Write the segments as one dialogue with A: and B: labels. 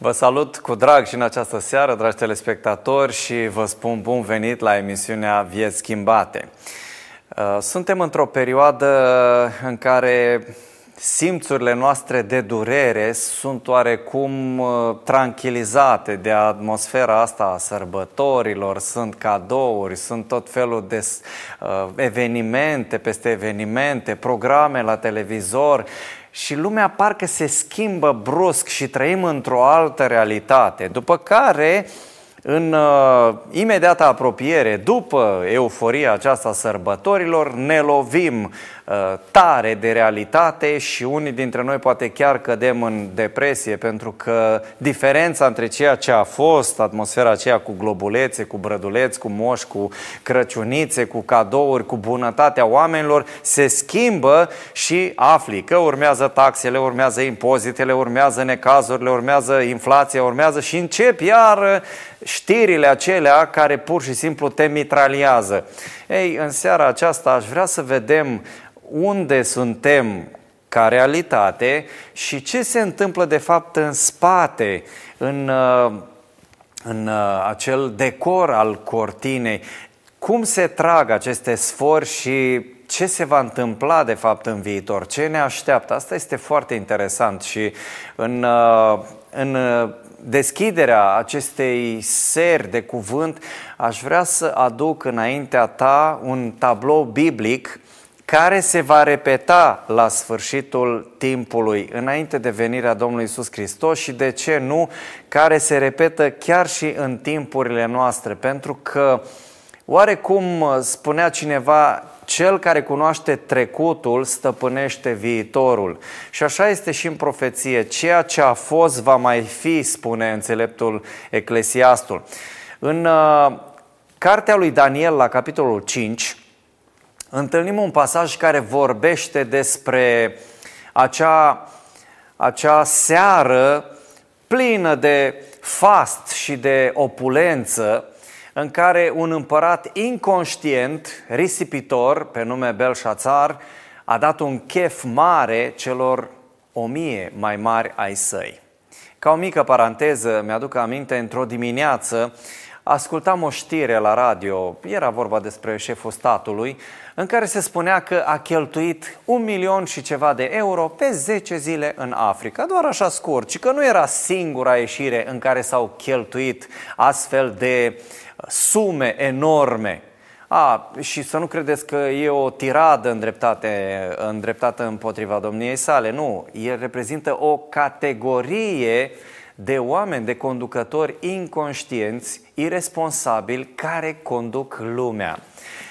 A: Vă salut cu drag și în această seară, dragi telespectatori, și vă spun bun venit la emisiunea Vieți Schimbate. Uh, suntem într-o perioadă în care simțurile noastre de durere sunt oarecum uh, tranquilizate de atmosfera asta a sărbătorilor, sunt cadouri, sunt tot felul de uh, evenimente peste evenimente, programe la televizor și lumea parcă se schimbă brusc și trăim într-o altă realitate. După care, în uh, imediată apropiere, după euforia aceasta sărbătorilor, ne lovim Uh, tare de realitate și unii dintre noi poate chiar cădem în depresie pentru că diferența între ceea ce a fost, atmosfera aceea cu globulețe, cu brăduleți, cu moși, cu crăciunițe, cu cadouri, cu bunătatea oamenilor, se schimbă și afli că urmează taxele, urmează impozitele, urmează necazurile, urmează inflația, urmează și încep iar știrile acelea care pur și simplu te mitraliază. Ei, în seara aceasta aș vrea să vedem unde suntem ca realitate și ce se întâmplă de fapt în spate, în, uh, în uh, acel decor al cortinei, cum se trag aceste sfori și ce se va întâmpla de fapt în viitor, ce ne așteaptă. Asta este foarte interesant și în, uh, în deschiderea acestei seri de cuvânt aș vrea să aduc înaintea ta un tablou biblic care se va repeta la sfârșitul timpului, înainte de venirea Domnului Isus Hristos și de ce nu, care se repetă chiar și în timpurile noastre, pentru că oarecum spunea cineva, cel care cunoaște trecutul stăpânește viitorul. Și așa este și în profeție, ceea ce a fost va mai fi, spune înțeleptul Eclesiastul. În uh, cartea lui Daniel, la capitolul 5, întâlnim un pasaj care vorbește despre acea, acea seară plină de fast și de opulență, în care un împărat inconștient, risipitor, pe nume Belșațar, a dat un chef mare celor o mie mai mari ai săi. Ca o mică paranteză, mi-aduc aminte, într-o dimineață ascultam o știre la radio, era vorba despre șeful statului, în care se spunea că a cheltuit un milion și ceva de euro pe 10 zile în Africa, doar așa scurt, și că nu era singura ieșire în care s-au cheltuit astfel de sume enorme. A, și să nu credeți că e o tiradă îndreptate, îndreptată împotriva domniei sale. Nu, el reprezintă o categorie de oameni, de conducători inconștienți, irresponsabili, care conduc lumea.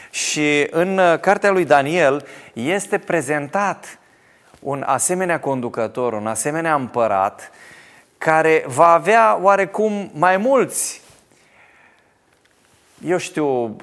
A: Și în uh, cartea lui Daniel este prezentat un asemenea conducător, un asemenea împărat, care va avea oarecum mai mulți, eu știu,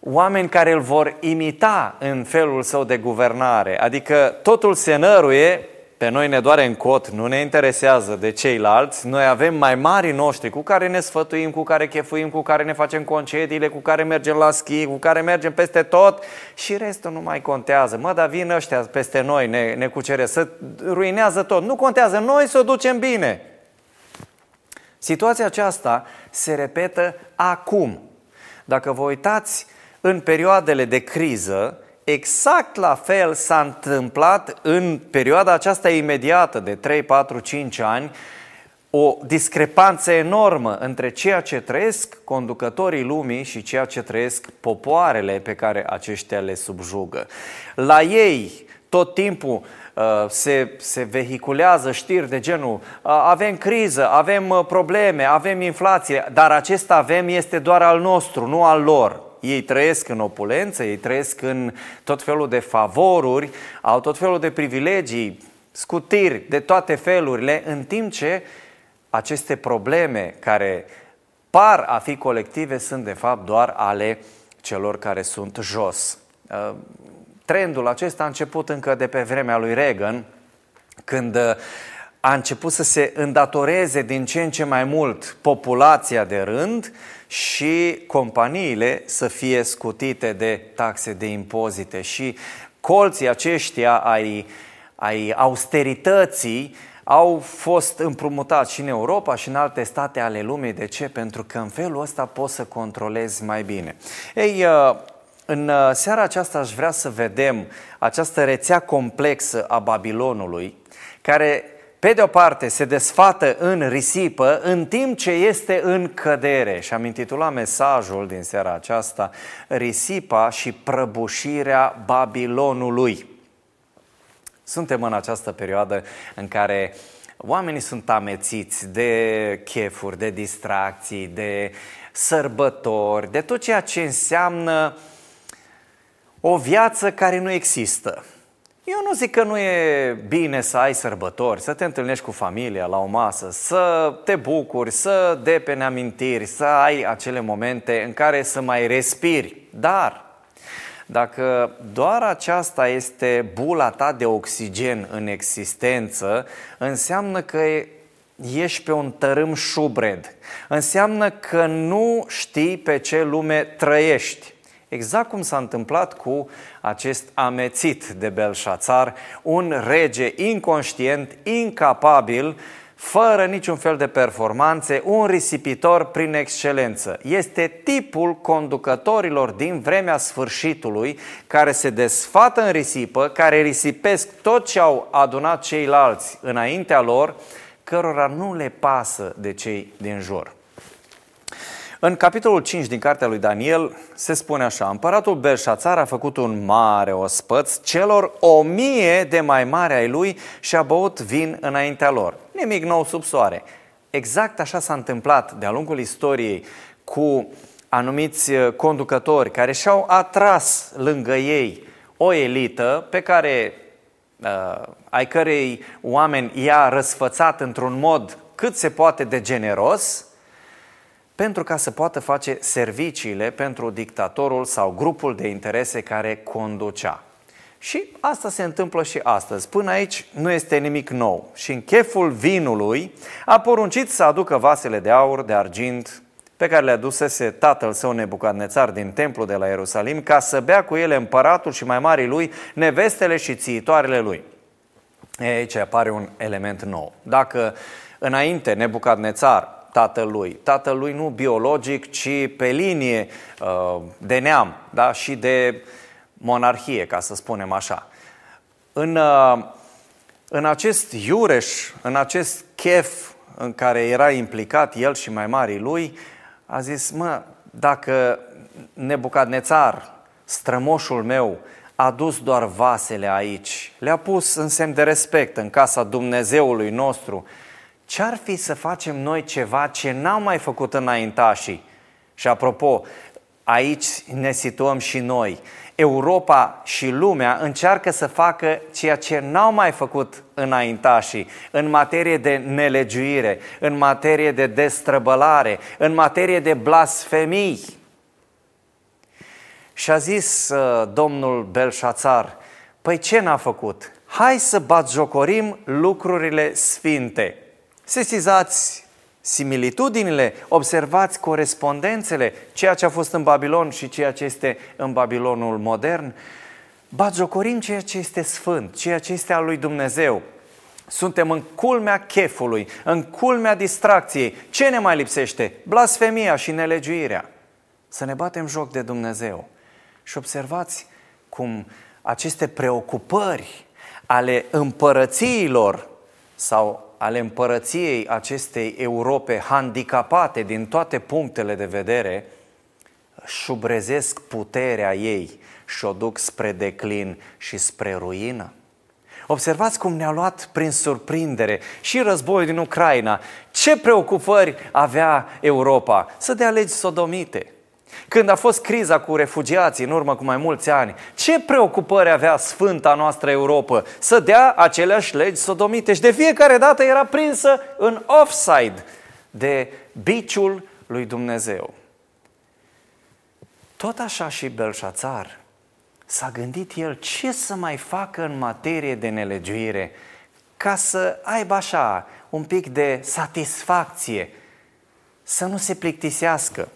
A: oameni care îl vor imita în felul său de guvernare. Adică totul se năruie pe noi ne doare în cot, nu ne interesează de ceilalți, noi avem mai mari noștri cu care ne sfătuim, cu care chefuim, cu care ne facem concediile, cu care mergem la schi, cu care mergem peste tot și restul nu mai contează. Mă, dar vin ăștia peste noi, ne, ne cucere, să ruinează tot. Nu contează, noi să o ducem bine. Situația aceasta se repetă acum. Dacă vă uitați în perioadele de criză, Exact la fel s-a întâmplat în perioada aceasta imediată de 3, 4, 5 ani, o discrepanță enormă între ceea ce trăiesc conducătorii lumii și ceea ce trăiesc popoarele pe care aceștia le subjugă. La ei tot timpul uh, se, se vehiculează știri de genul uh, avem criză, avem uh, probleme, avem inflație, dar acest avem este doar al nostru, nu al lor ei trăiesc în opulență, ei trăiesc în tot felul de favoruri, au tot felul de privilegii, scutiri de toate felurile, în timp ce aceste probleme care par a fi colective sunt de fapt doar ale celor care sunt jos. Uh, trendul acesta a început încă de pe vremea lui Reagan, când uh, a început să se îndatoreze din ce în ce mai mult populația de rând și companiile să fie scutite de taxe, de impozite și colții aceștia ai, ai austerității au fost împrumutați și în Europa și în alte state ale lumii. De ce? Pentru că în felul ăsta poți să controlezi mai bine. Ei, uh, în uh, seara aceasta aș vrea să vedem această rețea complexă a Babilonului, care pe de o parte se desfată în risipă în timp ce este în cădere. Și am intitulat mesajul din seara aceasta Risipa și prăbușirea Babilonului. Suntem în această perioadă în care oamenii sunt amețiți de chefuri, de distracții, de sărbători, de tot ceea ce înseamnă o viață care nu există. Eu nu zic că nu e bine să ai sărbători, să te întâlnești cu familia la o masă, să te bucuri, să depene amintiri, să ai acele momente în care să mai respiri. Dar dacă doar aceasta este bula ta de oxigen în existență, înseamnă că ești pe un tărâm șubred. Înseamnă că nu știi pe ce lume trăiești. Exact cum s-a întâmplat cu acest amețit de Belșațar, un rege inconștient, incapabil, fără niciun fel de performanțe, un risipitor prin excelență. Este tipul conducătorilor din vremea sfârșitului care se desfată în risipă, care risipesc tot ce au adunat ceilalți înaintea lor, cărora nu le pasă de cei din jur. În capitolul 5 din cartea lui Daniel se spune așa, Împăratul Belșațar a făcut un mare ospăț celor o mie de mai mari ai lui și a băut vin înaintea lor. Nimic nou sub soare. Exact așa s-a întâmplat de-a lungul istoriei cu anumiți uh, conducători care și-au atras lângă ei o elită pe care uh, ai cărei oameni i-a răsfățat într-un mod cât se poate de generos, pentru ca să poată face serviciile pentru dictatorul sau grupul de interese care conducea. Și asta se întâmplă și astăzi. Până aici nu este nimic nou. Și în cheful vinului a poruncit să aducă vasele de aur, de argint, pe care le adusese tatăl său Nebucadnețar din templul de la Ierusalim, ca să bea cu ele împăratul și mai marii lui, nevestele și țiitoarele lui. Aici apare un element nou. Dacă înainte Nebucadnețar tatălui. Tatălui nu biologic, ci pe linie uh, de neam da? și de monarhie, ca să spunem așa. În, uh, în acest iureș, în acest chef în care era implicat el și mai marii lui, a zis, mă, dacă Nebucadnețar, strămoșul meu, a dus doar vasele aici, le-a pus în semn de respect în casa Dumnezeului nostru, ce-ar fi să facem noi ceva ce n-am mai făcut înaintașii? Și apropo, aici ne situăm și noi. Europa și lumea încearcă să facă ceea ce n-au mai făcut înaintașii în materie de nelegiuire, în materie de destrăbălare, în materie de blasfemii. Și a zis uh, domnul Belșațar, păi ce n-a făcut? Hai să batjocorim lucrurile sfinte. Sesizați similitudinile, observați corespondențele, ceea ce a fost în Babilon și ceea ce este în Babilonul modern. Batjocorim ceea ce este sfânt, ceea ce este al lui Dumnezeu. Suntem în culmea chefului, în culmea distracției. Ce ne mai lipsește? Blasfemia și nelegiuirea. Să ne batem joc de Dumnezeu. Și observați cum aceste preocupări ale împărățiilor sau ale împărăției acestei Europe handicapate din toate punctele de vedere, șubrezesc puterea ei și o duc spre declin și spre ruină. Observați cum ne-a luat prin surprindere și războiul din Ucraina. Ce preocupări avea Europa? Să dea legi sodomite, când a fost criza cu refugiații în urmă cu mai mulți ani, ce preocupări avea Sfânta noastră Europa? Să dea aceleași legi sodomite și de fiecare dată era prinsă în offside de biciul lui Dumnezeu. Tot așa și Belșațar s-a gândit el ce să mai facă în materie de nelegiuire ca să aibă așa un pic de satisfacție, să nu se plictisească.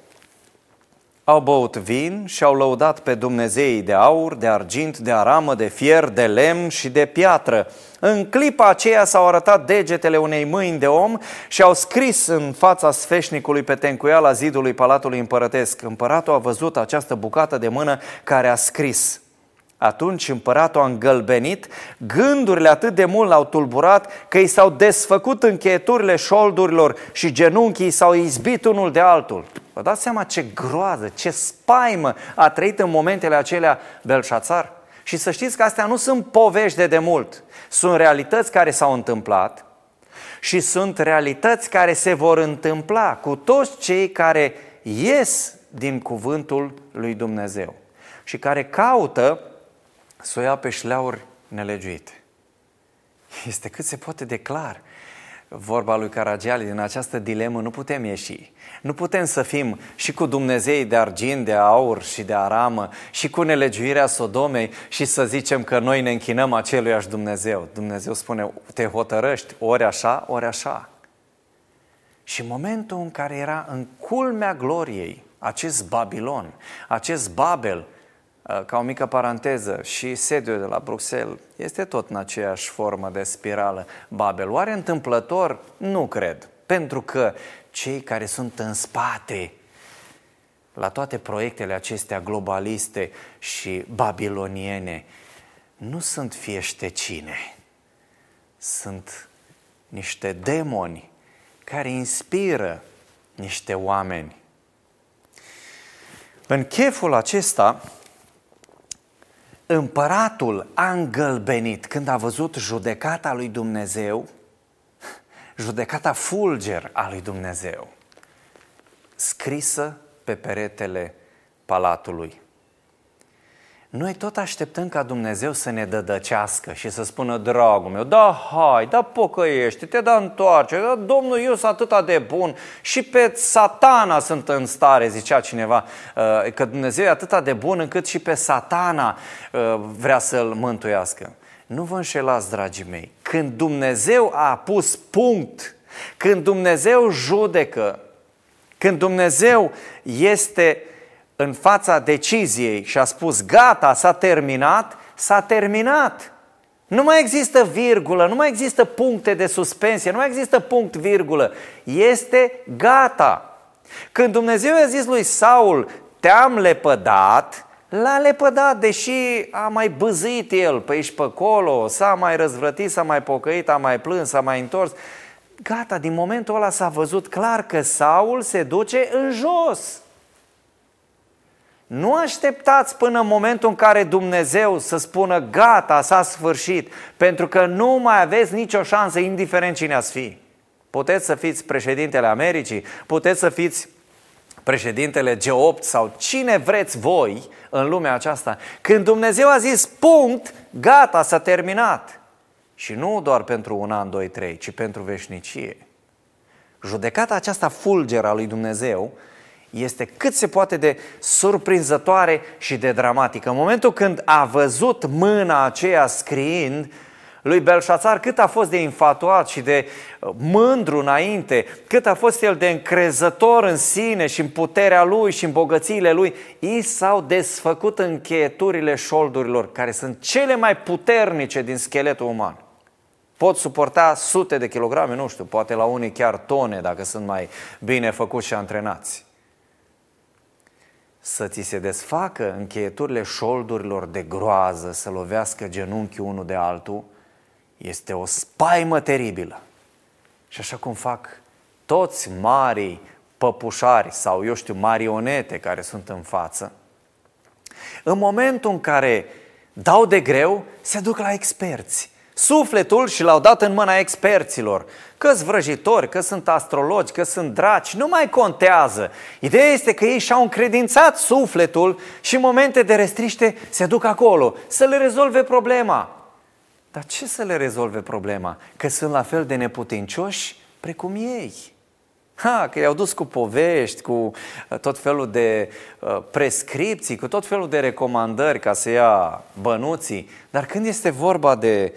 A: Au băut vin și au lăudat pe Dumnezeii de aur, de argint, de aramă, de fier, de lemn și de piatră. În clipa aceea s-au arătat degetele unei mâini de om și au scris în fața sfeșnicului pe tencuiala zidului Palatului Împărătesc. Împăratul a văzut această bucată de mână care a scris – atunci împăratul a îngălbenit, gândurile atât de mult l-au tulburat că i s-au desfăcut încheieturile șoldurilor și genunchii s-au izbit unul de altul. Vă dați seama ce groază, ce spaimă a trăit în momentele acelea Belșațar? Și să știți că astea nu sunt povești de demult, sunt realități care s-au întâmplat și sunt realități care se vor întâmpla cu toți cei care ies din cuvântul lui Dumnezeu și care caută să o ia pe șleauri nelegiuite. Este cât se poate de clar. Vorba lui Caragiali, din această dilemă nu putem ieși. Nu putem să fim și cu Dumnezei de argint, de aur și de aramă și cu nelegiuirea Sodomei și să zicem că noi ne închinăm aceluiași Dumnezeu. Dumnezeu spune, te hotărăști ori așa, ori așa. Și momentul în care era în culmea gloriei acest Babilon, acest Babel, Uh, ca o mică paranteză, și sediul de la Bruxelles este tot în aceeași formă de spirală Babel. Oare întâmplător? Nu cred. Pentru că cei care sunt în spate la toate proiectele acestea globaliste și babiloniene nu sunt fiește cine. Sunt niște demoni care inspiră niște oameni. În cheful acesta, Împăratul a îngălbenit când a văzut judecata lui Dumnezeu, judecata fulger a lui Dumnezeu, scrisă pe peretele palatului. Noi tot așteptăm ca Dumnezeu să ne dădăcească și să spună, dragul meu, da, hai, da, pocăiește-te, da, întoarce, da, Domnul, eu sunt atât de bun și pe satana sunt în stare, zicea cineva, uh, că Dumnezeu e atât de bun încât și pe satana uh, vrea să-l mântuiască. Nu vă înșelați, dragii mei, când Dumnezeu a pus punct, când Dumnezeu judecă, când Dumnezeu este uh, în fața deciziei și a spus gata, s-a terminat, s-a terminat. Nu mai există virgulă, nu mai există puncte de suspensie, nu mai există punct virgulă. Este gata. Când Dumnezeu i-a zis lui Saul, te-am lepădat, l-a lepădat, deși a mai băzit el pe aici pe acolo, s-a mai răzvrătit, s-a mai pocăit, a mai plâns, s-a mai întors. Gata, din momentul ăla s-a văzut clar că Saul se duce în jos. Nu așteptați până în momentul în care Dumnezeu să spună gata, s-a sfârșit, pentru că nu mai aveți nicio șansă, indiferent cine ați fi. Puteți să fiți președintele Americii, puteți să fiți președintele G8 sau cine vreți voi în lumea aceasta. Când Dumnezeu a zis punct, gata, s-a terminat. Și nu doar pentru un an, doi, trei, ci pentru veșnicie. Judecata aceasta fulgeră a lui Dumnezeu este cât se poate de surprinzătoare și de dramatică. În momentul când a văzut mâna aceea scriind, lui Belșațar cât a fost de infatuat și de uh, mândru înainte, cât a fost el de încrezător în sine și în puterea lui și în bogățiile lui, i s-au desfăcut încheieturile șoldurilor, care sunt cele mai puternice din scheletul uman. Pot suporta sute de kilograme, nu știu, poate la unii chiar tone, dacă sunt mai bine făcuți și antrenați să ți se desfacă încheieturile șoldurilor de groază, să lovească genunchiul unul de altul, este o spaimă teribilă. Și așa cum fac toți marii păpușari sau, eu știu, marionete care sunt în față, în momentul în care dau de greu, se duc la experți sufletul și l-au dat în mâna experților. Că-s vrăjitori, că sunt astrologi, că sunt draci, nu mai contează. Ideea este că ei și-au încredințat sufletul și în momente de restriște se duc acolo să le rezolve problema. Dar ce să le rezolve problema? Că sunt la fel de neputincioși precum ei. Ha, că i-au dus cu povești, cu uh, tot felul de uh, prescripții, cu tot felul de recomandări ca să ia bănuții. Dar când este vorba de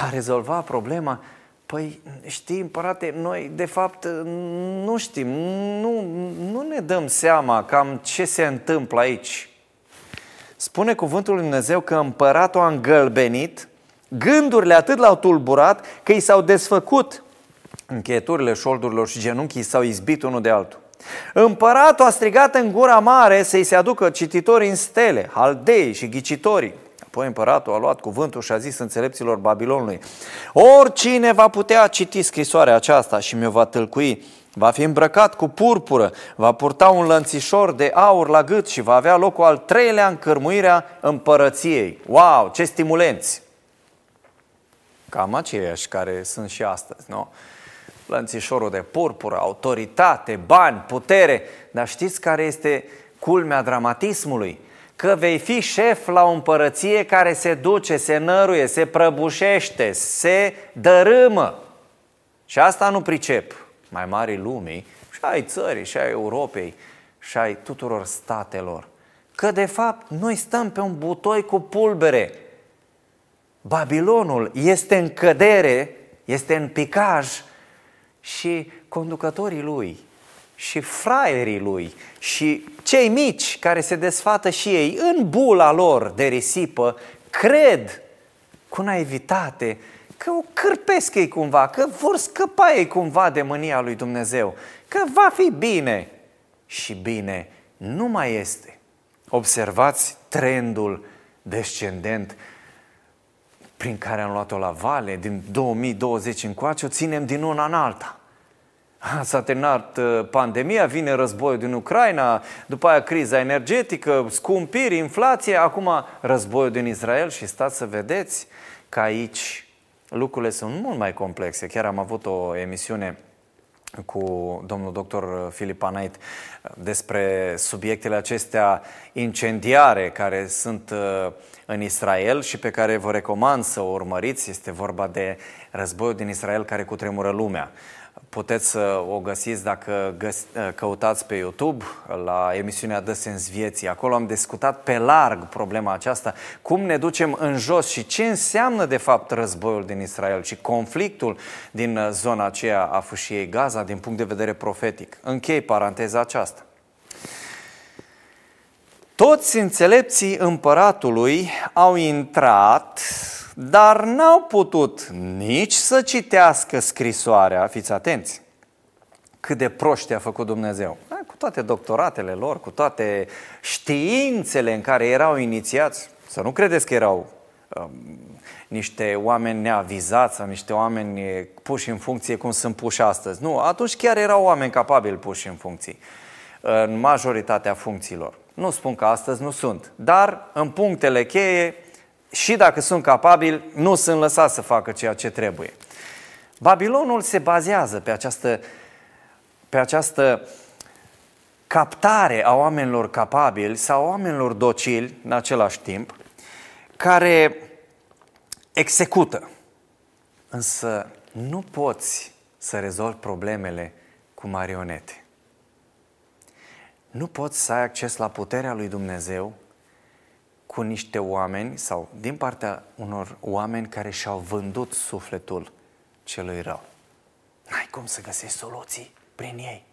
A: a rezolva problema, Păi știi, împărate, noi de fapt nu știm, nu, nu ne dăm seama cam ce se întâmplă aici. Spune cuvântul lui Dumnezeu că împăratul a îngălbenit, gândurile atât l-au tulburat că i s-au desfăcut încheieturile șoldurilor și genunchii s-au izbit unul de altul. Împăratul a strigat în gura mare să-i se aducă cititorii în stele, haldei și ghicitorii. Apoi împăratul a luat cuvântul și a zis înțelepților Babilonului, oricine va putea citi scrisoarea aceasta și mi-o va tâlcui, va fi îmbrăcat cu purpură, va purta un lănțișor de aur la gât și va avea locul al treilea în cărmuirea împărăției. Wow, ce stimulenți! Cam aceiași care sunt și astăzi, nu? Lănțișorul de purpură, autoritate, bani, putere. Dar știți care este culmea dramatismului? Că vei fi șef la o împărăție care se duce, se năruie, se prăbușește, se dărâmă. Și asta nu pricep mai mari lumii, și ai țării, și ai Europei, și ai tuturor statelor. Că de fapt noi stăm pe un butoi cu pulbere. Babilonul este în cădere, este în picaj și conducătorii lui și fraierii lui și cei mici care se desfată și ei în bula lor de risipă, cred cu naivitate că o cârpesc ei cumva, că vor scăpa ei cumva de mânia lui Dumnezeu, că va fi bine. Și bine nu mai este. Observați trendul descendent prin care am luat-o la vale, din 2020 încoace, o ținem din una în alta. S-a terminat uh, pandemia, vine războiul din Ucraina, după aia criza energetică, scumpiri, inflație, acum războiul din Israel și stați să vedeți că aici lucrurile sunt mult mai complexe. Chiar am avut o emisiune cu domnul doctor Filip Anait despre subiectele acestea incendiare care sunt uh, în Israel și pe care vă recomand să o urmăriți. Este vorba de războiul din Israel care cutremură lumea. Puteți să o găsiți dacă găs- căutați pe YouTube la emisiunea Dă Sens Vieții. Acolo am discutat pe larg problema aceasta, cum ne ducem în jos și ce înseamnă de fapt războiul din Israel și conflictul din zona aceea a fâșiei Gaza din punct de vedere profetic. Închei paranteza aceasta. Toți înțelepții împăratului au intrat dar n-au putut nici să citească scrisoarea, fiți atenți, cât de proști a făcut Dumnezeu. Da, cu toate doctoratele lor, cu toate științele în care erau inițiați, să nu credeți că erau um, niște oameni neavizați sau niște oameni puși în funcție cum sunt puși astăzi. Nu, atunci chiar erau oameni capabili puși în funcții, în majoritatea funcțiilor. Nu spun că astăzi nu sunt, dar în punctele cheie și dacă sunt capabili, nu sunt lăsați să facă ceea ce trebuie. Babilonul se bazează pe această, pe această captare a oamenilor capabili sau a oamenilor docili în același timp, care execută. Însă nu poți să rezolvi problemele cu marionete. Nu poți să ai acces la puterea lui Dumnezeu cu niște oameni sau din partea unor oameni care și-au vândut sufletul celui rău. N-ai cum să găsești soluții prin ei.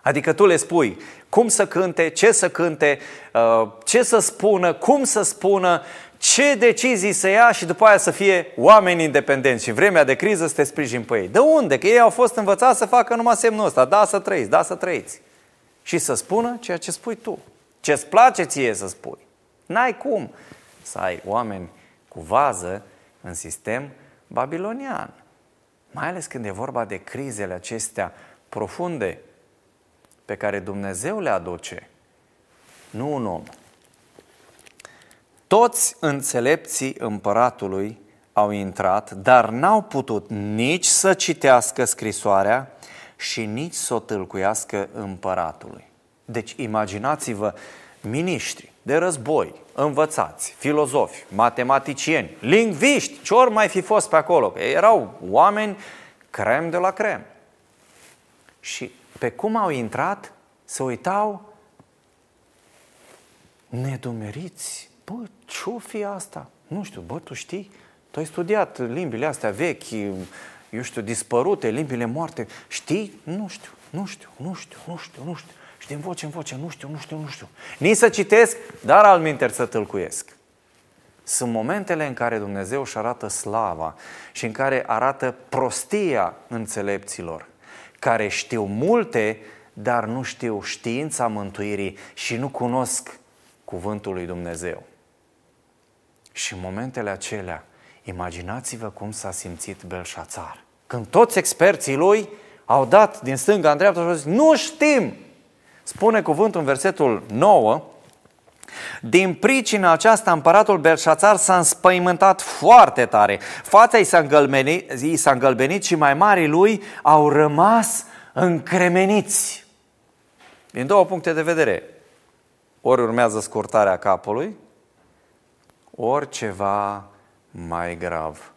A: Adică tu le spui cum să cânte, ce să cânte, uh, ce să spună, cum să spună, ce decizii să ia și după aia să fie oameni independenți și în vremea de criză să te sprijin pe ei. De unde? Că ei au fost învățați să facă numai semnul ăsta, da să trăiți, da să trăiți. Și să spună ceea ce spui tu. Ce-ți place ție să spui. N-ai cum să ai oameni cu vază în sistem babilonian. Mai ales când e vorba de crizele acestea profunde pe care Dumnezeu le aduce, nu un om. Toți înțelepții împăratului au intrat, dar n-au putut nici să citească scrisoarea și nici să o tâlcuiască împăratului. Deci imaginați-vă miniștri de război, învățați, filozofi, matematicieni, lingviști, ce ori mai fi fost pe acolo. Erau oameni crem de la crem. Și pe cum au intrat, se uitau nedumeriți. Bă, ce-o fi asta? Nu știu, bă, tu știi? Tu ai studiat limbile astea vechi, eu știu, dispărute, limbile moarte. Știi? Nu știu, nu știu, nu știu, nu știu, nu știu. Și din voce în voce, nu știu, nu știu, nu știu. Nici să citesc, dar al minter să tâlcuiesc. Sunt momentele în care Dumnezeu își arată slava și în care arată prostia înțelepților, care știu multe, dar nu știu știința mântuirii și nu cunosc cuvântul lui Dumnezeu. Și în momentele acelea, imaginați-vă cum s-a simțit Belșațar. Când toți experții lui au dat din stânga în dreapta și au zis, nu știm! Spune cuvântul în versetul 9, din pricina aceasta, împăratul Belșațar s-a înspăimântat foarte tare. Fața i s-a, îngălbenit, i s-a îngălbenit și mai marii lui au rămas încremeniți. Din două puncte de vedere. Ori urmează scurtarea capului, ori ceva mai grav.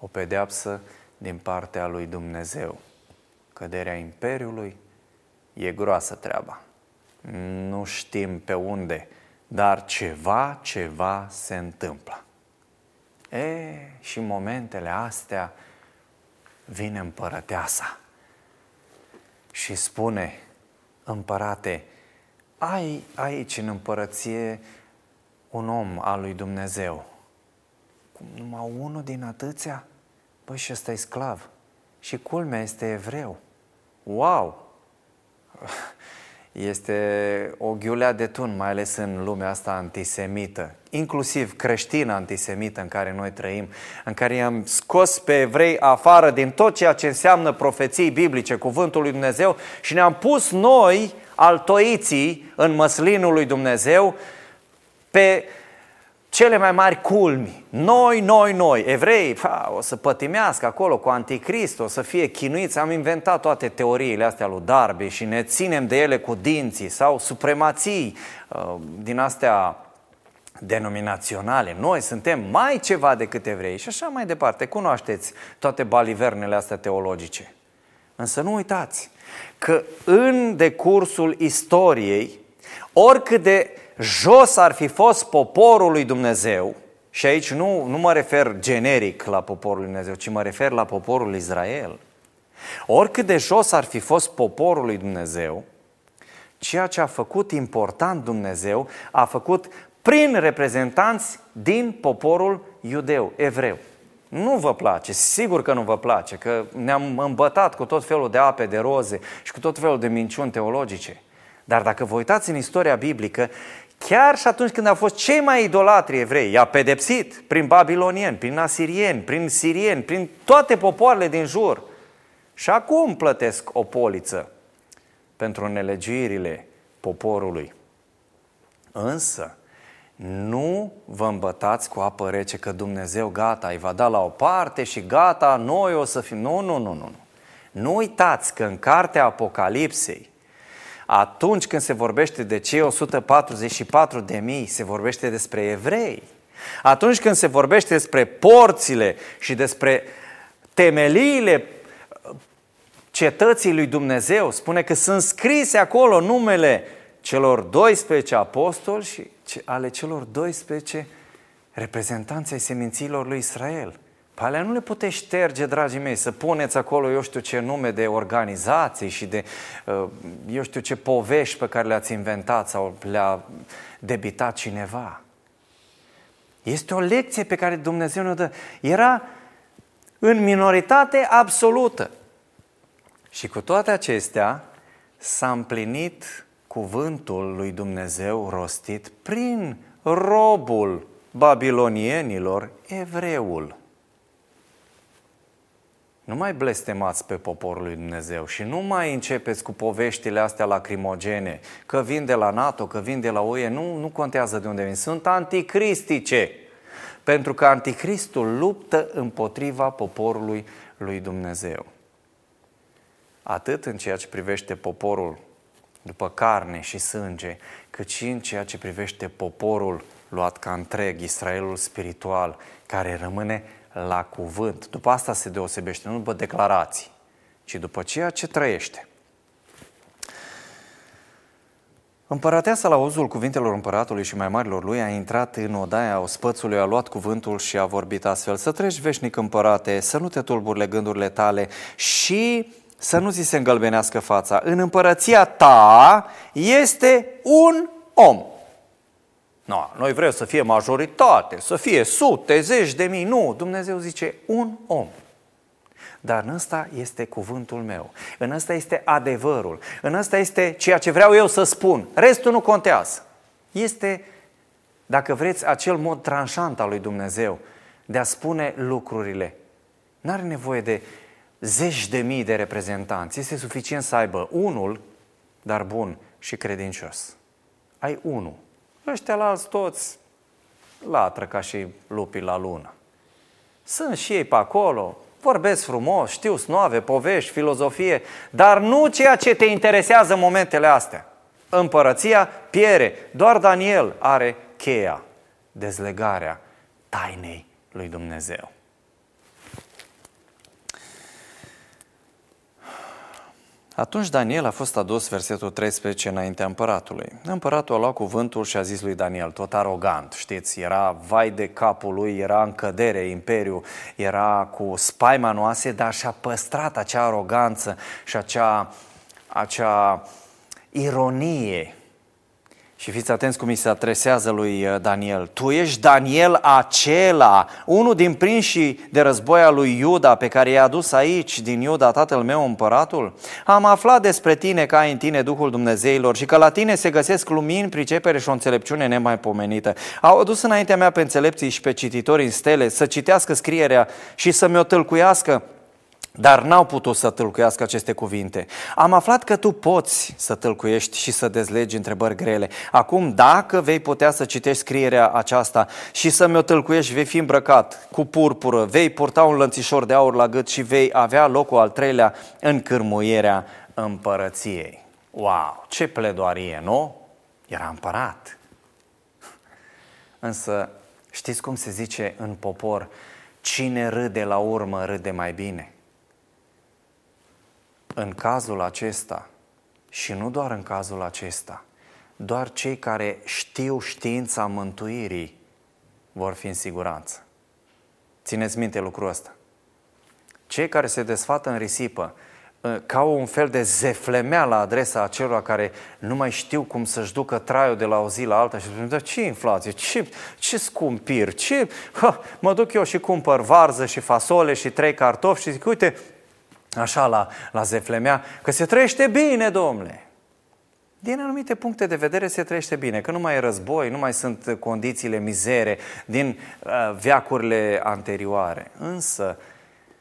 A: O pedeapsă din partea lui Dumnezeu. Căderea Imperiului e groasă treaba. Nu știm pe unde dar ceva, ceva se întâmplă. E, și în momentele astea vine împărăteasa și spune, împărate, ai aici în împărăție un om al lui Dumnezeu. Cum numai unul din atâția? Păi și ăsta e sclav. Și culmea este evreu. Wow! Este o ghiulea de tun, mai ales în lumea asta antisemită, inclusiv creștină antisemită în care noi trăim, în care i-am scos pe evrei afară din tot ceea ce înseamnă profeții biblice, cuvântul lui Dumnezeu și ne-am pus noi, altoiții, în măslinul lui Dumnezeu, pe cele mai mari culmi. Noi, noi, noi, evrei, pa, o să pătimească acolo cu anticrist, o să fie chinuiți. Am inventat toate teoriile astea lui Darby și ne ținem de ele cu dinții sau supremații uh, din astea denominaționale. Noi suntem mai ceva decât evrei și așa mai departe. Cunoașteți toate balivernele astea teologice. Însă nu uitați că în decursul istoriei, oricât de jos ar fi fost poporul lui Dumnezeu, și aici nu, nu mă refer generic la poporul lui Dumnezeu, ci mă refer la poporul Israel, oricât de jos ar fi fost poporul lui Dumnezeu, ceea ce a făcut important Dumnezeu, a făcut prin reprezentanți din poporul iudeu, evreu. Nu vă place, sigur că nu vă place, că ne-am îmbătat cu tot felul de ape de roze și cu tot felul de minciuni teologice. Dar dacă vă uitați în istoria biblică, chiar și atunci când au fost cei mai idolatri evrei, i-a pedepsit prin babilonieni, prin asirieni, prin sirieni, prin toate popoarele din jur. Și acum plătesc o poliță pentru nelegiuirile poporului. Însă, nu vă îmbătați cu apă rece că Dumnezeu gata, îi va da la o parte și gata, noi o să fim. Nu, nu, nu, nu. Nu uitați că în cartea Apocalipsei atunci când se vorbește de cei 144 de mii, se vorbește despre evrei. Atunci când se vorbește despre porțile și despre temeliile cetății lui Dumnezeu, spune că sunt scrise acolo numele celor 12 apostoli și ale celor 12 reprezentanți ai seminților lui Israel. Pe alea nu le puteți șterge, dragii mei, să puneți acolo, eu știu ce nume de organizații și de, uh, eu știu ce povești pe care le-ați inventat sau le-a debitat cineva. Este o lecție pe care Dumnezeu ne dă. Era în minoritate absolută. Și cu toate acestea s-a împlinit cuvântul lui Dumnezeu rostit prin robul babilonienilor, evreul. Nu mai blestemați pe poporul lui Dumnezeu și nu mai începeți cu poveștile astea lacrimogene, că vin de la NATO, că vin de la UE, nu, nu contează de unde vin, sunt anticristice. Pentru că anticristul luptă împotriva poporului lui Dumnezeu. Atât în ceea ce privește poporul după carne și sânge, cât și în ceea ce privește poporul luat ca întreg, Israelul spiritual, care rămâne la cuvânt. După asta se deosebește, nu după declarații, ci după ceea ce trăiește. Împărăteasa la auzul cuvintelor împăratului și mai marilor lui a intrat în odaia ospățului, a luat cuvântul și a vorbit astfel. Să treci veșnic împărate, să nu te tulburi gândurile tale și să nu ți se îngălbenească fața. În împărăția ta este un om. No, noi vrem să fie majoritate, să fie sute, zeci de mii. Nu, Dumnezeu zice un om. Dar în ăsta este cuvântul meu, în ăsta este adevărul, în ăsta este ceea ce vreau eu să spun. Restul nu contează. Este, dacă vreți, acel mod tranșant al lui Dumnezeu de a spune lucrurile. N-are nevoie de zeci de mii de reprezentanți. Este suficient să aibă unul, dar bun și credincios. Ai unul. Ăștia la alți toți latră ca și lupii la lună. Sunt și ei pe acolo, vorbesc frumos, știu snoave, povești, filozofie, dar nu ceea ce te interesează în momentele astea. Împărăția piere. Doar Daniel are cheia, dezlegarea tainei lui Dumnezeu. Atunci Daniel a fost adus, versetul 13, înaintea împăratului. Împăratul a luat cuvântul și a zis lui Daniel, tot arogant, știți, era vai de capul lui, era în cădere imperiu, era cu spaima noase, dar și-a păstrat acea aroganță și acea, acea ironie și fiți atenți cum îi se adresează lui uh, Daniel. Tu ești Daniel acela, unul din prinșii de război al lui Iuda, pe care i-a adus aici, din Iuda, tatăl meu, împăratul? Am aflat despre tine că ai în tine Duhul Dumnezeilor și că la tine se găsesc lumini, pricepere și o înțelepciune nemaipomenită. Au adus înaintea mea pe înțelepții și pe cititori în stele să citească scrierea și să mi-o tâlcuiască dar n-au putut să tâlcuiască aceste cuvinte. Am aflat că tu poți să tâlcuiești și să dezlegi întrebări grele. Acum, dacă vei putea să citești scrierea aceasta și să mi-o tâlcuiești, vei fi îmbrăcat cu purpură, vei purta un lănțișor de aur la gât și vei avea locul al treilea în cârmuierea împărăției. Wow, ce pledoarie, nu? Era împărat. Însă, știți cum se zice în popor, cine râde la urmă râde mai bine? În cazul acesta, și nu doar în cazul acesta, doar cei care știu știința mântuirii vor fi în siguranță. Țineți minte lucrul ăsta. Cei care se desfată în risipă, ă, ca un fel de zeflemea la adresa acelor care nu mai știu cum să-și ducă traiul de la o zi la alta și spun, dar ce inflație, ce, ce scumpiri, ce... Ha, mă duc eu și cumpăr varză și fasole și trei cartofi și zic, uite, așa la, la zeflemea, că se trăiește bine, domnule. Din anumite puncte de vedere se trăiește bine, că nu mai e război, nu mai sunt condițiile mizere din uh, veacurile anterioare. Însă,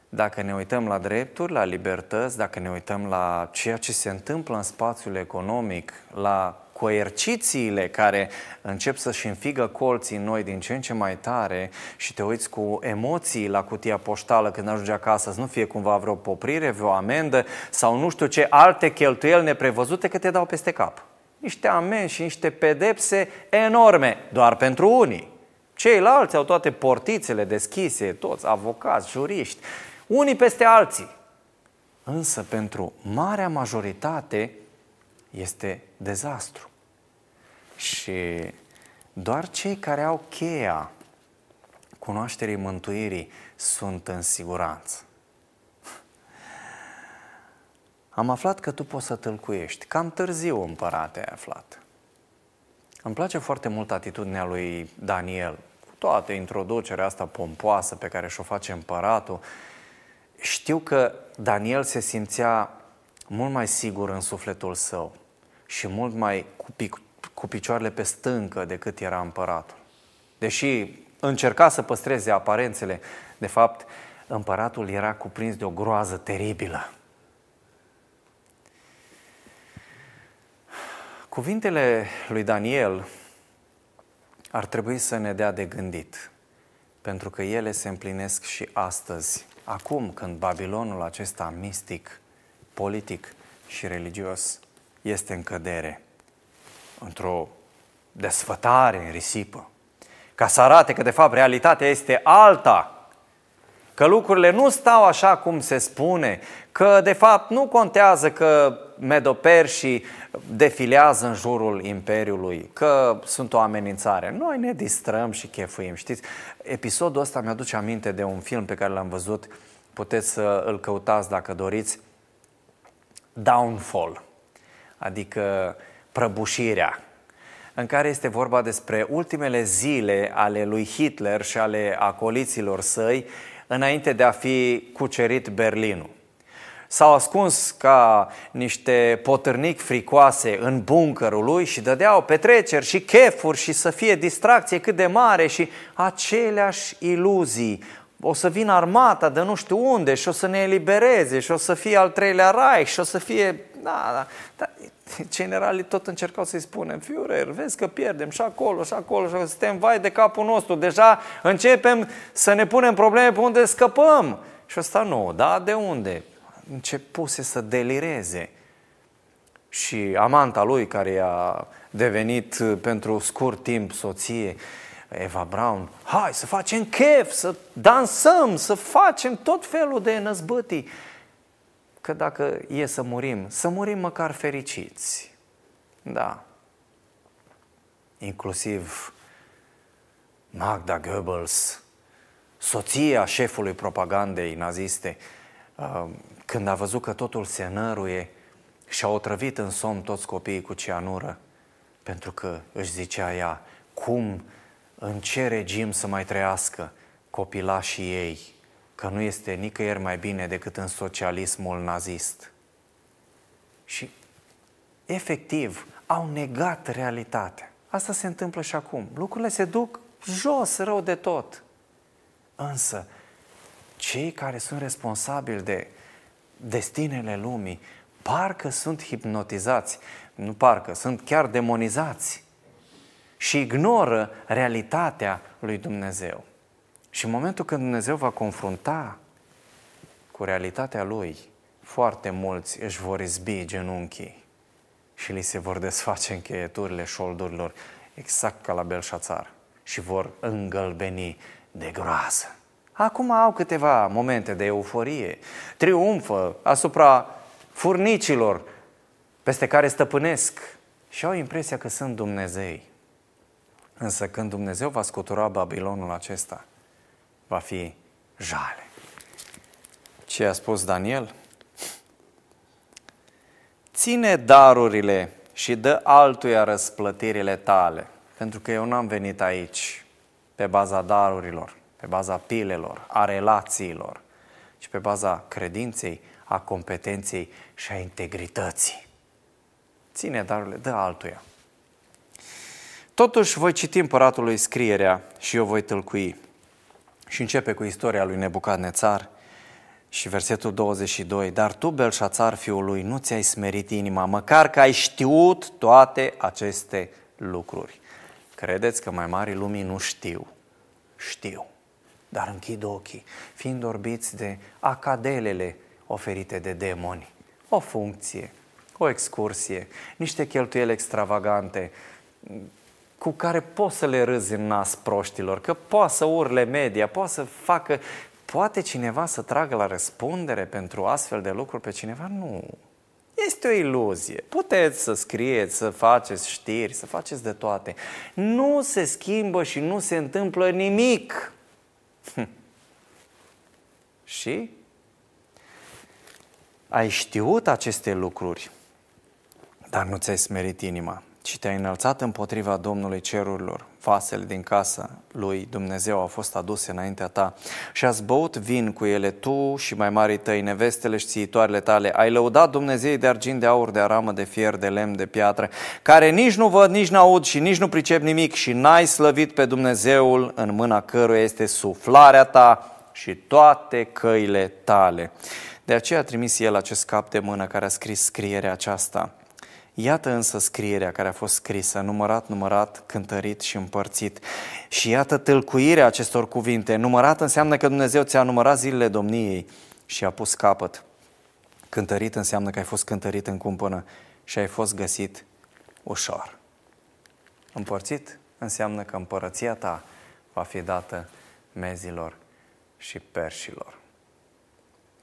A: dacă ne uităm la drepturi, la libertăți, dacă ne uităm la ceea ce se întâmplă în spațiul economic, la coercițiile care încep să-și înfigă colții în noi din ce în ce mai tare și te uiți cu emoții la cutia poștală când ajungi acasă, să nu fie cumva vreo poprire, vreo amendă sau nu știu ce alte cheltuieli neprevăzute că te dau peste cap. Niște amenzi și niște pedepse enorme, doar pentru unii. Ceilalți au toate portițele deschise, toți avocați, juriști, unii peste alții. Însă pentru marea majoritate este dezastru. Și doar cei care au cheia cunoașterii mântuirii sunt în siguranță. Am aflat că tu poți să tâlcuiești. Cam târziu, împărate, ai aflat. Îmi place foarte mult atitudinea lui Daniel, cu toată introducerea asta pompoasă pe care și-o face împăratul. Știu că Daniel se simțea mult mai sigur în sufletul său și mult mai cu, pic, cu picioarele pe stâncă decât era împăratul. Deși încerca să păstreze aparențele, de fapt, împăratul era cuprins de o groază teribilă. Cuvintele lui Daniel ar trebui să ne dea de gândit, pentru că ele se împlinesc și astăzi, acum când Babilonul acesta mistic, politic și religios este în cădere, într-o desfătare în risipă, ca să arate că de fapt realitatea este alta, că lucrurile nu stau așa cum se spune, că de fapt nu contează că medoperșii defilează în jurul Imperiului, că sunt o amenințare. Noi ne distrăm și chefuim, știți? Episodul ăsta mi-aduce aminte de un film pe care l-am văzut, puteți să îl căutați dacă doriți, Downfall, adică prăbușirea, în care este vorba despre ultimele zile ale lui Hitler și ale acoliților săi înainte de a fi cucerit Berlinul. S-au ascuns ca niște potârnic fricoase în buncărul lui și dădeau petreceri și chefuri și să fie distracție cât de mare și aceleași iluzii. O să vină armata de nu știu unde și o să ne elibereze și o să fie al treilea rai și o să fie... Da, da, da. Generalii tot încercau să-i spunem, Führer, vezi că pierdem și acolo și acolo și suntem vai de capul nostru, deja începem să ne punem probleme pe unde scăpăm. Și ăsta nu, da, de unde? începuse să delireze. Și amanta lui, care a devenit pentru scurt timp soție, Eva Brown, hai să facem chef, să dansăm, să facem tot felul de năzbâtii. Că dacă e să murim, să murim măcar fericiți. Da. Inclusiv Magda Goebbels, soția șefului propagandei naziste, când a văzut că totul se năruie și a otrăvit în somn toți copiii cu cianură, pentru că își zicea ea, cum, în ce regim să mai trăiască copilașii ei, că nu este nicăieri mai bine decât în socialismul nazist. Și, efectiv, au negat realitatea. Asta se întâmplă și acum. Lucrurile se duc jos, rău de tot. Însă, cei care sunt responsabili de destinele lumii, parcă sunt hipnotizați, nu parcă, sunt chiar demonizați și ignoră realitatea lui Dumnezeu. Și în momentul când Dumnezeu va confrunta cu realitatea lui, foarte mulți își vor izbi genunchii și li se vor desface încheieturile șoldurilor, exact ca la Belșațar, și vor îngălbeni de groază. Acum au câteva momente de euforie, triumfă asupra furnicilor peste care stăpânesc și au impresia că sunt Dumnezei. Însă când Dumnezeu va scutura Babilonul acesta, va fi jale. Ce a spus Daniel? Ține darurile și dă altuia răsplătirile tale, pentru că eu n-am venit aici pe baza darurilor, pe baza pilelor, a relațiilor, ci pe baza credinței, a competenței și a integrității. Ține darurile, dă altuia. Totuși voi citi împăratului scrierea și eu voi tâlcui. Și începe cu istoria lui Nebucadnețar și versetul 22. Dar tu, Belșațar, fiul lui, nu ți-ai smerit inima, măcar că ai știut toate aceste lucruri. Credeți că mai mari lumii nu știu? Știu dar închid ochii, fiind orbiți de acadelele oferite de demoni. O funcție, o excursie, niște cheltuieli extravagante, cu care poți să le râzi în nas proștilor, că poate să urle media, poate să facă... Poate cineva să tragă la răspundere pentru astfel de lucruri pe cineva? Nu. Este o iluzie. Puteți să scrieți, să faceți știri, să faceți de toate. Nu se schimbă și nu se întâmplă nimic Hm. Și ai știut aceste lucruri, dar nu ți-ai smerit inima, ci te-ai înălțat împotriva Domnului cerurilor. Vasele din casa lui Dumnezeu au fost aduse înaintea ta și ați băut vin cu ele tu și mai mari tăi, nevestele și țiitoarele tale. Ai lăudat Dumnezei de argint, de aur, de aramă, de fier, de lemn, de piatră, care nici nu văd, nici n-aud și nici nu pricep nimic și n-ai slăvit pe Dumnezeul în mâna căruia este suflarea ta și toate căile tale. De aceea a trimis el acest cap de mână care a scris scrierea aceasta – Iată însă scrierea care a fost scrisă, numărat, numărat, cântărit și împărțit. Și iată tâlcuirea acestor cuvinte. Numărat înseamnă că Dumnezeu ți-a numărat zilele domniei și a pus capăt. Cântărit înseamnă că ai fost cântărit în cumpănă și ai fost găsit ușor. Împărțit înseamnă că împărăția ta va fi dată mezilor și perșilor.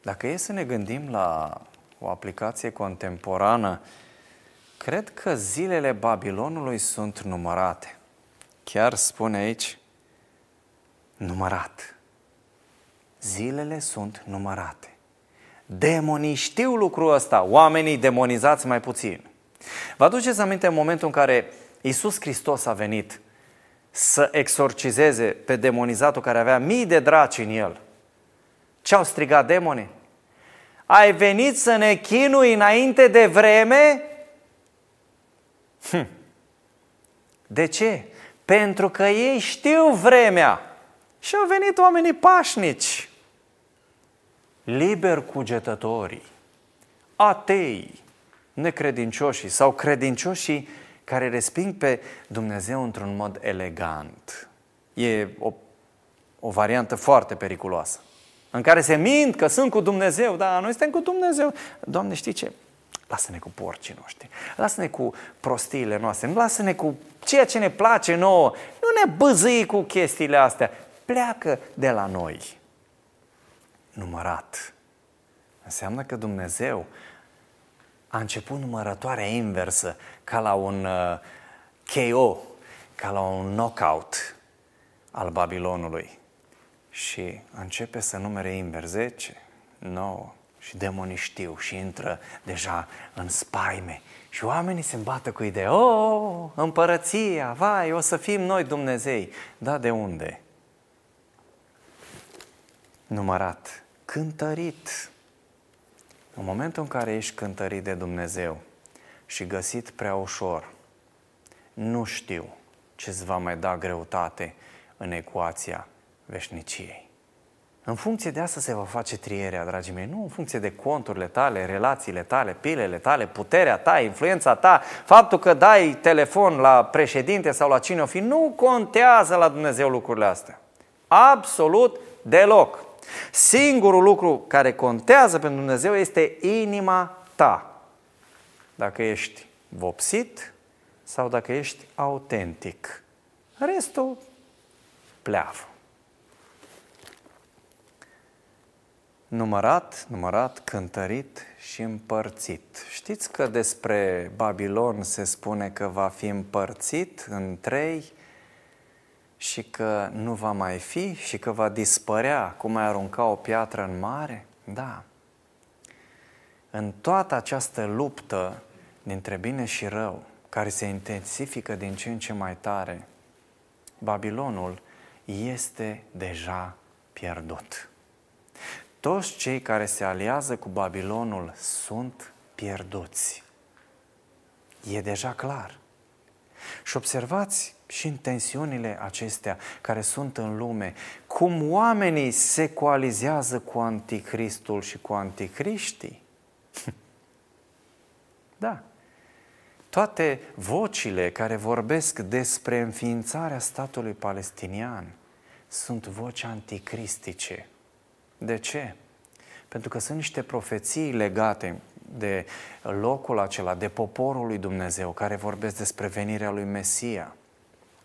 A: Dacă e să ne gândim la o aplicație contemporană, cred că zilele Babilonului sunt numărate. Chiar spune aici, numărat. Zilele sunt numărate. Demonii știu lucrul ăsta, oamenii demonizați mai puțin. Vă aduceți aminte în momentul în care Iisus Hristos a venit să exorcizeze pe demonizatul care avea mii de draci în el. Ce au strigat demonii? Ai venit să ne chinui înainte de vreme? Hm. De ce? Pentru că ei știu vremea. Și au venit oamenii pașnici, liber cugetătorii, atei, necredincioșii sau credincioșii care resping pe Dumnezeu într-un mod elegant. E o, o variantă foarte periculoasă, în care se mint că sunt cu Dumnezeu, da, noi suntem cu Dumnezeu. Doamne, știi ce? Lasă-ne cu porcii noștri, lasă-ne cu prostiile noastre, nu lasă-ne cu ceea ce ne place nouă, nu ne băzâi cu chestiile astea, pleacă de la noi. Numărat. Înseamnă că Dumnezeu a început numărătoarea inversă, ca la un uh, KO, ca la un knockout al Babilonului. Și începe să numere invers 10, 9 și demonii știu și intră deja în spaime. Și oamenii se îmbată cu ideea, oh, împărăția, vai, o să fim noi Dumnezei. Da, de unde? Numărat, cântărit, în momentul în care ești cântărit de Dumnezeu și găsit prea ușor, nu știu ce îți va mai da greutate în ecuația veșniciei. În funcție de asta se va face trierea, dragii mei, nu în funcție de conturile tale, relațiile tale, pilele tale, puterea ta, influența ta, faptul că dai telefon la președinte sau la cine o fi, nu contează la Dumnezeu lucrurile astea. Absolut deloc. Singurul lucru care contează pentru Dumnezeu este inima ta. Dacă ești vopsit sau dacă ești autentic. Restul pleavă. Numărat, numărat, cântărit și împărțit. Știți că despre Babilon se spune că va fi împărțit în trei și că nu va mai fi și că va dispărea, cum ai arunca o piatră în mare? Da. În toată această luptă dintre bine și rău, care se intensifică din ce în ce mai tare, Babilonul este deja pierdut. Toți cei care se aliază cu Babilonul sunt pierduți. E deja clar. Și observați și în tensiunile acestea care sunt în lume, cum oamenii se coalizează cu anticristul și cu anticriștii. da. Toate vocile care vorbesc despre înființarea statului palestinian sunt voci anticristice. De ce? Pentru că sunt niște profeții legate de locul acela, de poporul lui Dumnezeu, care vorbesc despre venirea lui Mesia.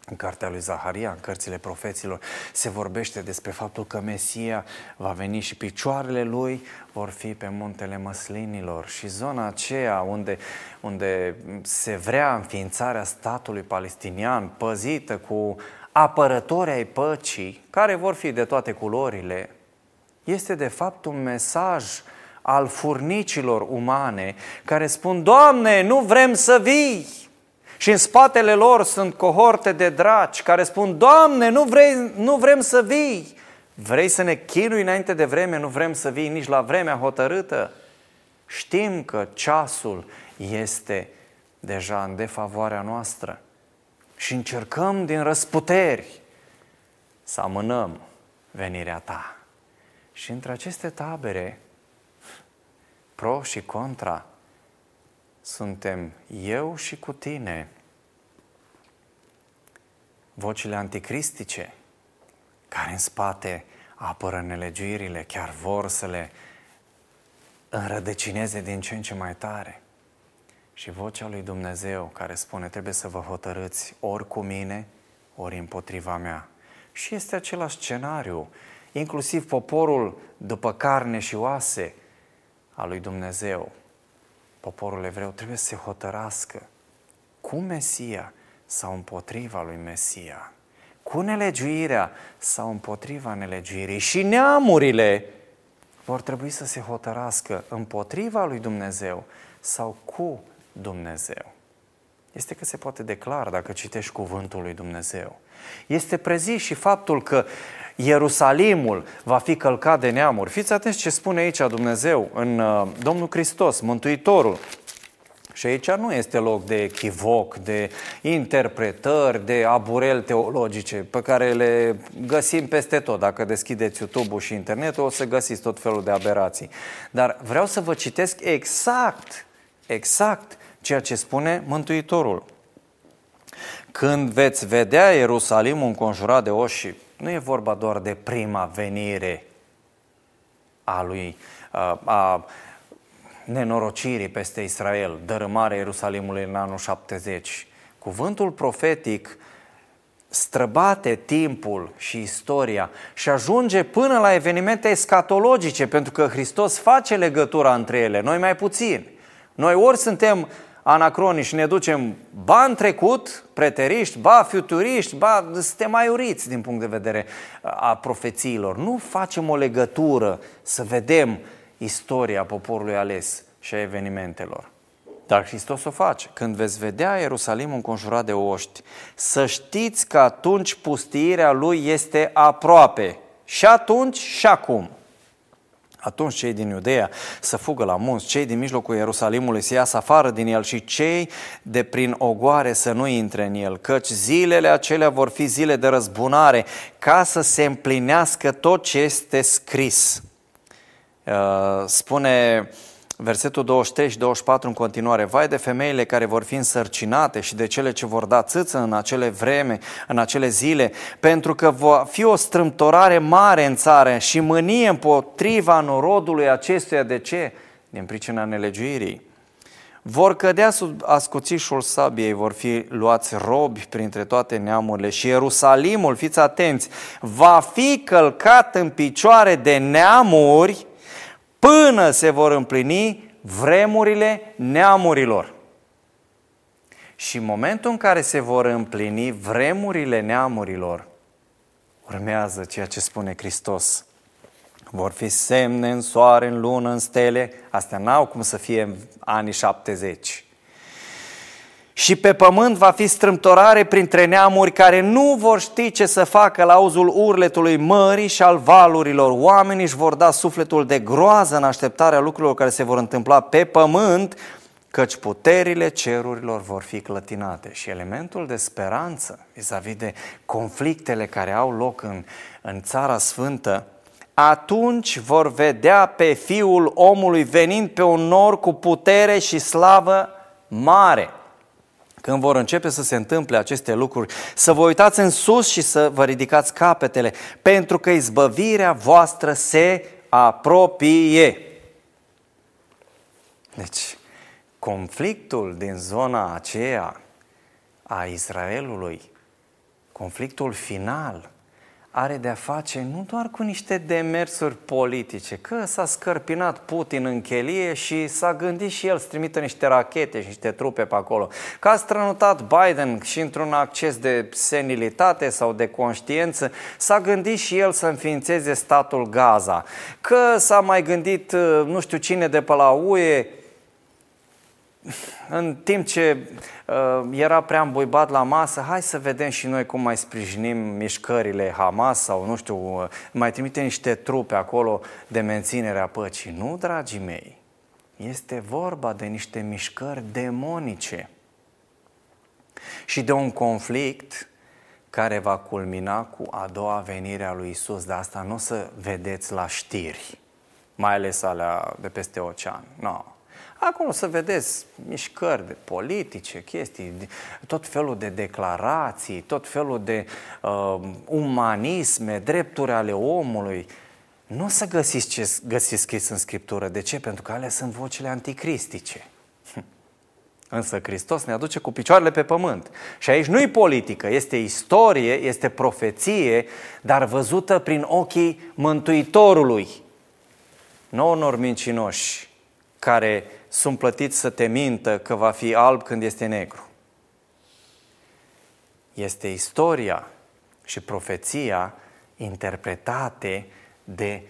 A: În cartea lui Zaharia, în cărțile profeților, se vorbește despre faptul că Mesia va veni și picioarele lui vor fi pe muntele măslinilor și zona aceea unde, unde se vrea înființarea statului palestinian, păzită cu apărători ai păcii, care vor fi de toate culorile, este de fapt un mesaj al furnicilor umane care spun, Doamne, nu vrem să vii! Și în spatele lor sunt cohorte de draci care spun, Doamne, nu, vrei, nu vrem să vii! Vrei să ne chinui înainte de vreme, nu vrem să vii nici la vremea hotărâtă. Știm că ceasul este deja în defavoarea noastră și încercăm din răsputeri să amânăm venirea ta. Și între aceste tabere, pro și contra, suntem eu și cu tine. Vocile anticristice, care în spate apără nelegiuirile, chiar vor să le înrădăcineze din ce în ce mai tare. Și vocea lui Dumnezeu care spune trebuie să vă hotărâți ori cu mine, ori împotriva mea. Și este același scenariu inclusiv poporul după carne și oase a lui Dumnezeu, poporul evreu trebuie să se hotărască cu Mesia sau împotriva lui Mesia, cu nelegiuirea sau împotriva nelegiuirii și neamurile vor trebui să se hotărască împotriva lui Dumnezeu sau cu Dumnezeu. Este că se poate declara dacă citești cuvântul lui Dumnezeu. Este prezis și faptul că Ierusalimul va fi călcat de neamuri. Fiți atenți ce spune aici Dumnezeu în uh, Domnul Hristos, Mântuitorul. Și aici nu este loc de echivoc, de interpretări, de aburel teologice pe care le găsim peste tot. Dacă deschideți YouTube-ul și internetul, o să găsiți tot felul de aberații. Dar vreau să vă citesc exact, exact ceea ce spune Mântuitorul. Când veți vedea Ierusalimul înconjurat de oși, nu e vorba doar de prima venire a lui, a, a nenorocirii peste Israel, dărâmarea Ierusalimului în anul 70. Cuvântul profetic străbate timpul și istoria și ajunge până la evenimente escatologice, pentru că Hristos face legătura între ele, noi mai puțin. Noi ori suntem anacronici și ne ducem ba în trecut, preteriști, ba futuriști, ba suntem mai uriți din punct de vedere a profețiilor. Nu facem o legătură să vedem istoria poporului ales și a evenimentelor. Dar Hristos o face. Când veți vedea Ierusalimul înconjurat de oști, să știți că atunci pustiirea lui este aproape. Și atunci și acum. Atunci cei din Iudeea să fugă la munți, cei din mijlocul Ierusalimului să iasă afară din el și cei de prin ogoare să nu intre în el, căci zilele acelea vor fi zile de răzbunare ca să se împlinească tot ce este scris. Uh, spune versetul 23 și 24 în continuare, vai de femeile care vor fi însărcinate și de cele ce vor da țâță în acele vreme, în acele zile, pentru că va fi o strâmtorare mare în țară și mânie împotriva norodului acestuia. De ce? Din pricina nelegiuirii. Vor cădea sub ascuțișul sabiei, vor fi luați robi printre toate neamurile și Ierusalimul, fiți atenți, va fi călcat în picioare de neamuri până se vor împlini vremurile neamurilor. Și în momentul în care se vor împlini vremurile neamurilor, urmează ceea ce spune Hristos. Vor fi semne în soare, în lună, în stele. Astea n-au cum să fie în anii 70 și pe pământ va fi strâmtorare printre neamuri care nu vor ști ce să facă la auzul urletului mării și al valurilor. Oamenii își vor da sufletul de groază în așteptarea lucrurilor care se vor întâmpla pe pământ, căci puterile cerurilor vor fi clătinate. Și elementul de speranță vis-a-vis de conflictele care au loc în, în Țara Sfântă, atunci vor vedea pe Fiul omului venind pe un nor cu putere și slavă mare – când vor începe să se întâmple aceste lucruri, să vă uitați în sus și să vă ridicați capetele, pentru că izbăvirea voastră se apropie. Deci, conflictul din zona aceea a Israelului, conflictul final, are de-a face nu doar cu niște demersuri politice, că s-a scărpinat Putin în chelie și s-a gândit și el să trimită niște rachete și niște trupe pe acolo, că a strănutat Biden și într-un acces de senilitate sau de conștiință, s-a gândit și el să înființeze statul Gaza, că s-a mai gândit nu știu cine de pe la UE în timp ce uh, era prea îmbuibat la masă, hai să vedem și noi cum mai sprijinim mișcările Hamas sau, nu știu, uh, mai trimite niște trupe acolo de menținere a păcii. Nu, dragii mei, este vorba de niște mișcări demonice și de un conflict care va culmina cu a doua venire a lui Isus. Dar asta nu o să vedeți la știri, mai ales alea de peste ocean. Nu. No Acolo să vedeți mișcări de politice, chestii, tot felul de declarații, tot felul de uh, umanisme, drepturi ale omului. Nu o să găsiți ce găsiți scris în Scriptură. De ce? Pentru că alea sunt vocile anticristice. Însă Hristos ne aduce cu picioarele pe pământ. Și aici nu e politică, este istorie, este profeție, dar văzută prin ochii Mântuitorului. Nu unor mincinoși care sunt plătiți să te mintă că va fi alb când este negru. Este istoria și profeția interpretate de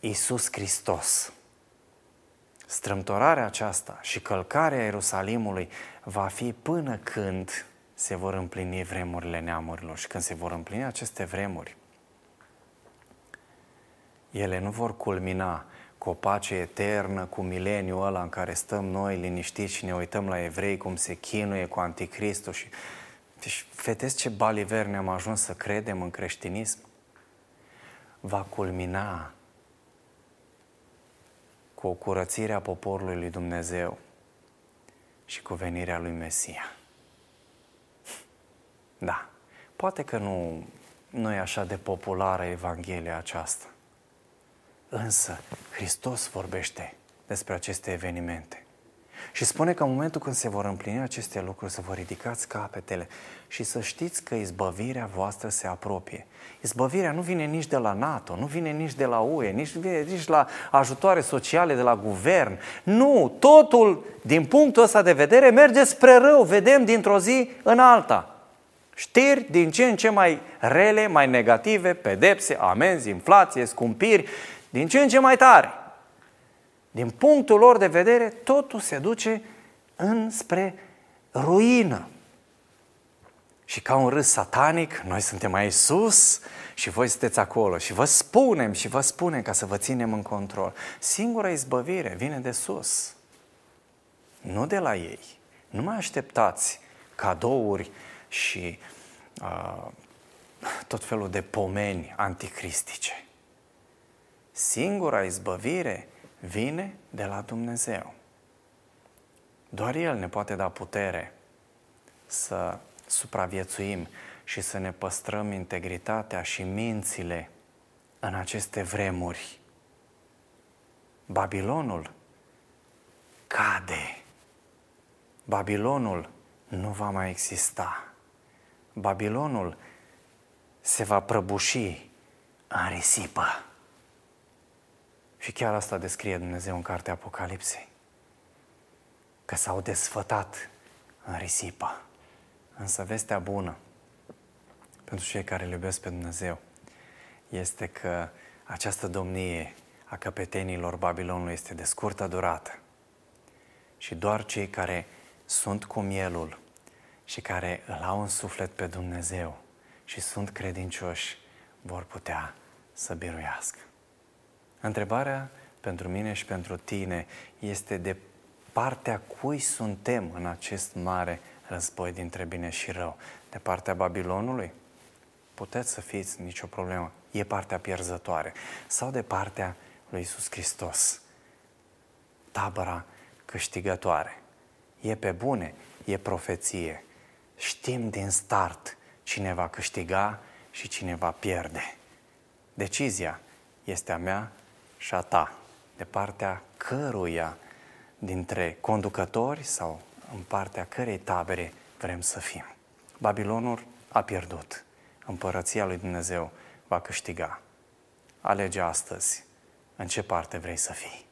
A: Isus Hristos. Strâmtorarea aceasta și călcarea Ierusalimului va fi până când se vor împlini vremurile neamurilor și când se vor împlini aceste vremuri. Ele nu vor culmina cu o pace eternă, cu mileniul ăla în care stăm noi liniștiți și ne uităm la evrei cum se chinuie cu anticristul și... Deci, vedeți ce baliver ne-am ajuns să credem în creștinism? Va culmina cu o curățire a poporului lui Dumnezeu și cu venirea lui Mesia. Da, poate că nu, nu e așa de populară Evanghelia aceasta, însă Hristos vorbește despre aceste evenimente. Și spune că în momentul când se vor împlini aceste lucruri, să vă ridicați capetele și să știți că izbăvirea voastră se apropie. Izbăvirea nu vine nici de la NATO, nu vine nici de la UE, nici vine nici la ajutoare sociale de la guvern. Nu, totul, din punctul ăsta de vedere, merge spre rău. Vedem dintr-o zi în alta. Știri din ce în ce mai rele, mai negative, pedepse, amenzi, inflație, scumpiri, din ce în ce mai tare. Din punctul lor de vedere, totul se duce înspre ruină. Și ca un râs satanic, noi suntem mai sus și voi sunteți acolo și vă spunem și vă spunem ca să vă ținem în control. Singura izbăvire vine de sus, nu de la ei. Nu mai așteptați cadouri și uh, tot felul de pomeni anticristice. Singura izbăvire vine de la Dumnezeu. Doar El ne poate da putere să supraviețuim și să ne păstrăm integritatea și mințile în aceste vremuri. Babilonul cade. Babilonul nu va mai exista. Babilonul se va prăbuși în risipă. Și chiar asta descrie Dumnezeu în cartea Apocalipsei. Că s-au desfătat în risipă. Însă vestea bună pentru cei care îl iubesc pe Dumnezeu este că această domnie a căpetenilor Babilonului este de scurtă durată. Și doar cei care sunt cu mielul și care îl au în suflet pe Dumnezeu și sunt credincioși vor putea să biruiască. Întrebarea pentru mine și pentru tine este de partea cui suntem în acest mare război dintre bine și rău. De partea Babilonului? Puteți să fiți, nicio problemă. E partea pierzătoare. Sau de partea lui Isus Hristos. Tabăra câștigătoare. E pe bune, e profeție. Știm din start cine va câștiga și cine va pierde. Decizia este a mea și a ta, de partea căruia dintre conducători sau în partea cărei tabere vrem să fim. Babilonul a pierdut. Împărăția lui Dumnezeu va câștiga. Alege astăzi în ce parte vrei să fii.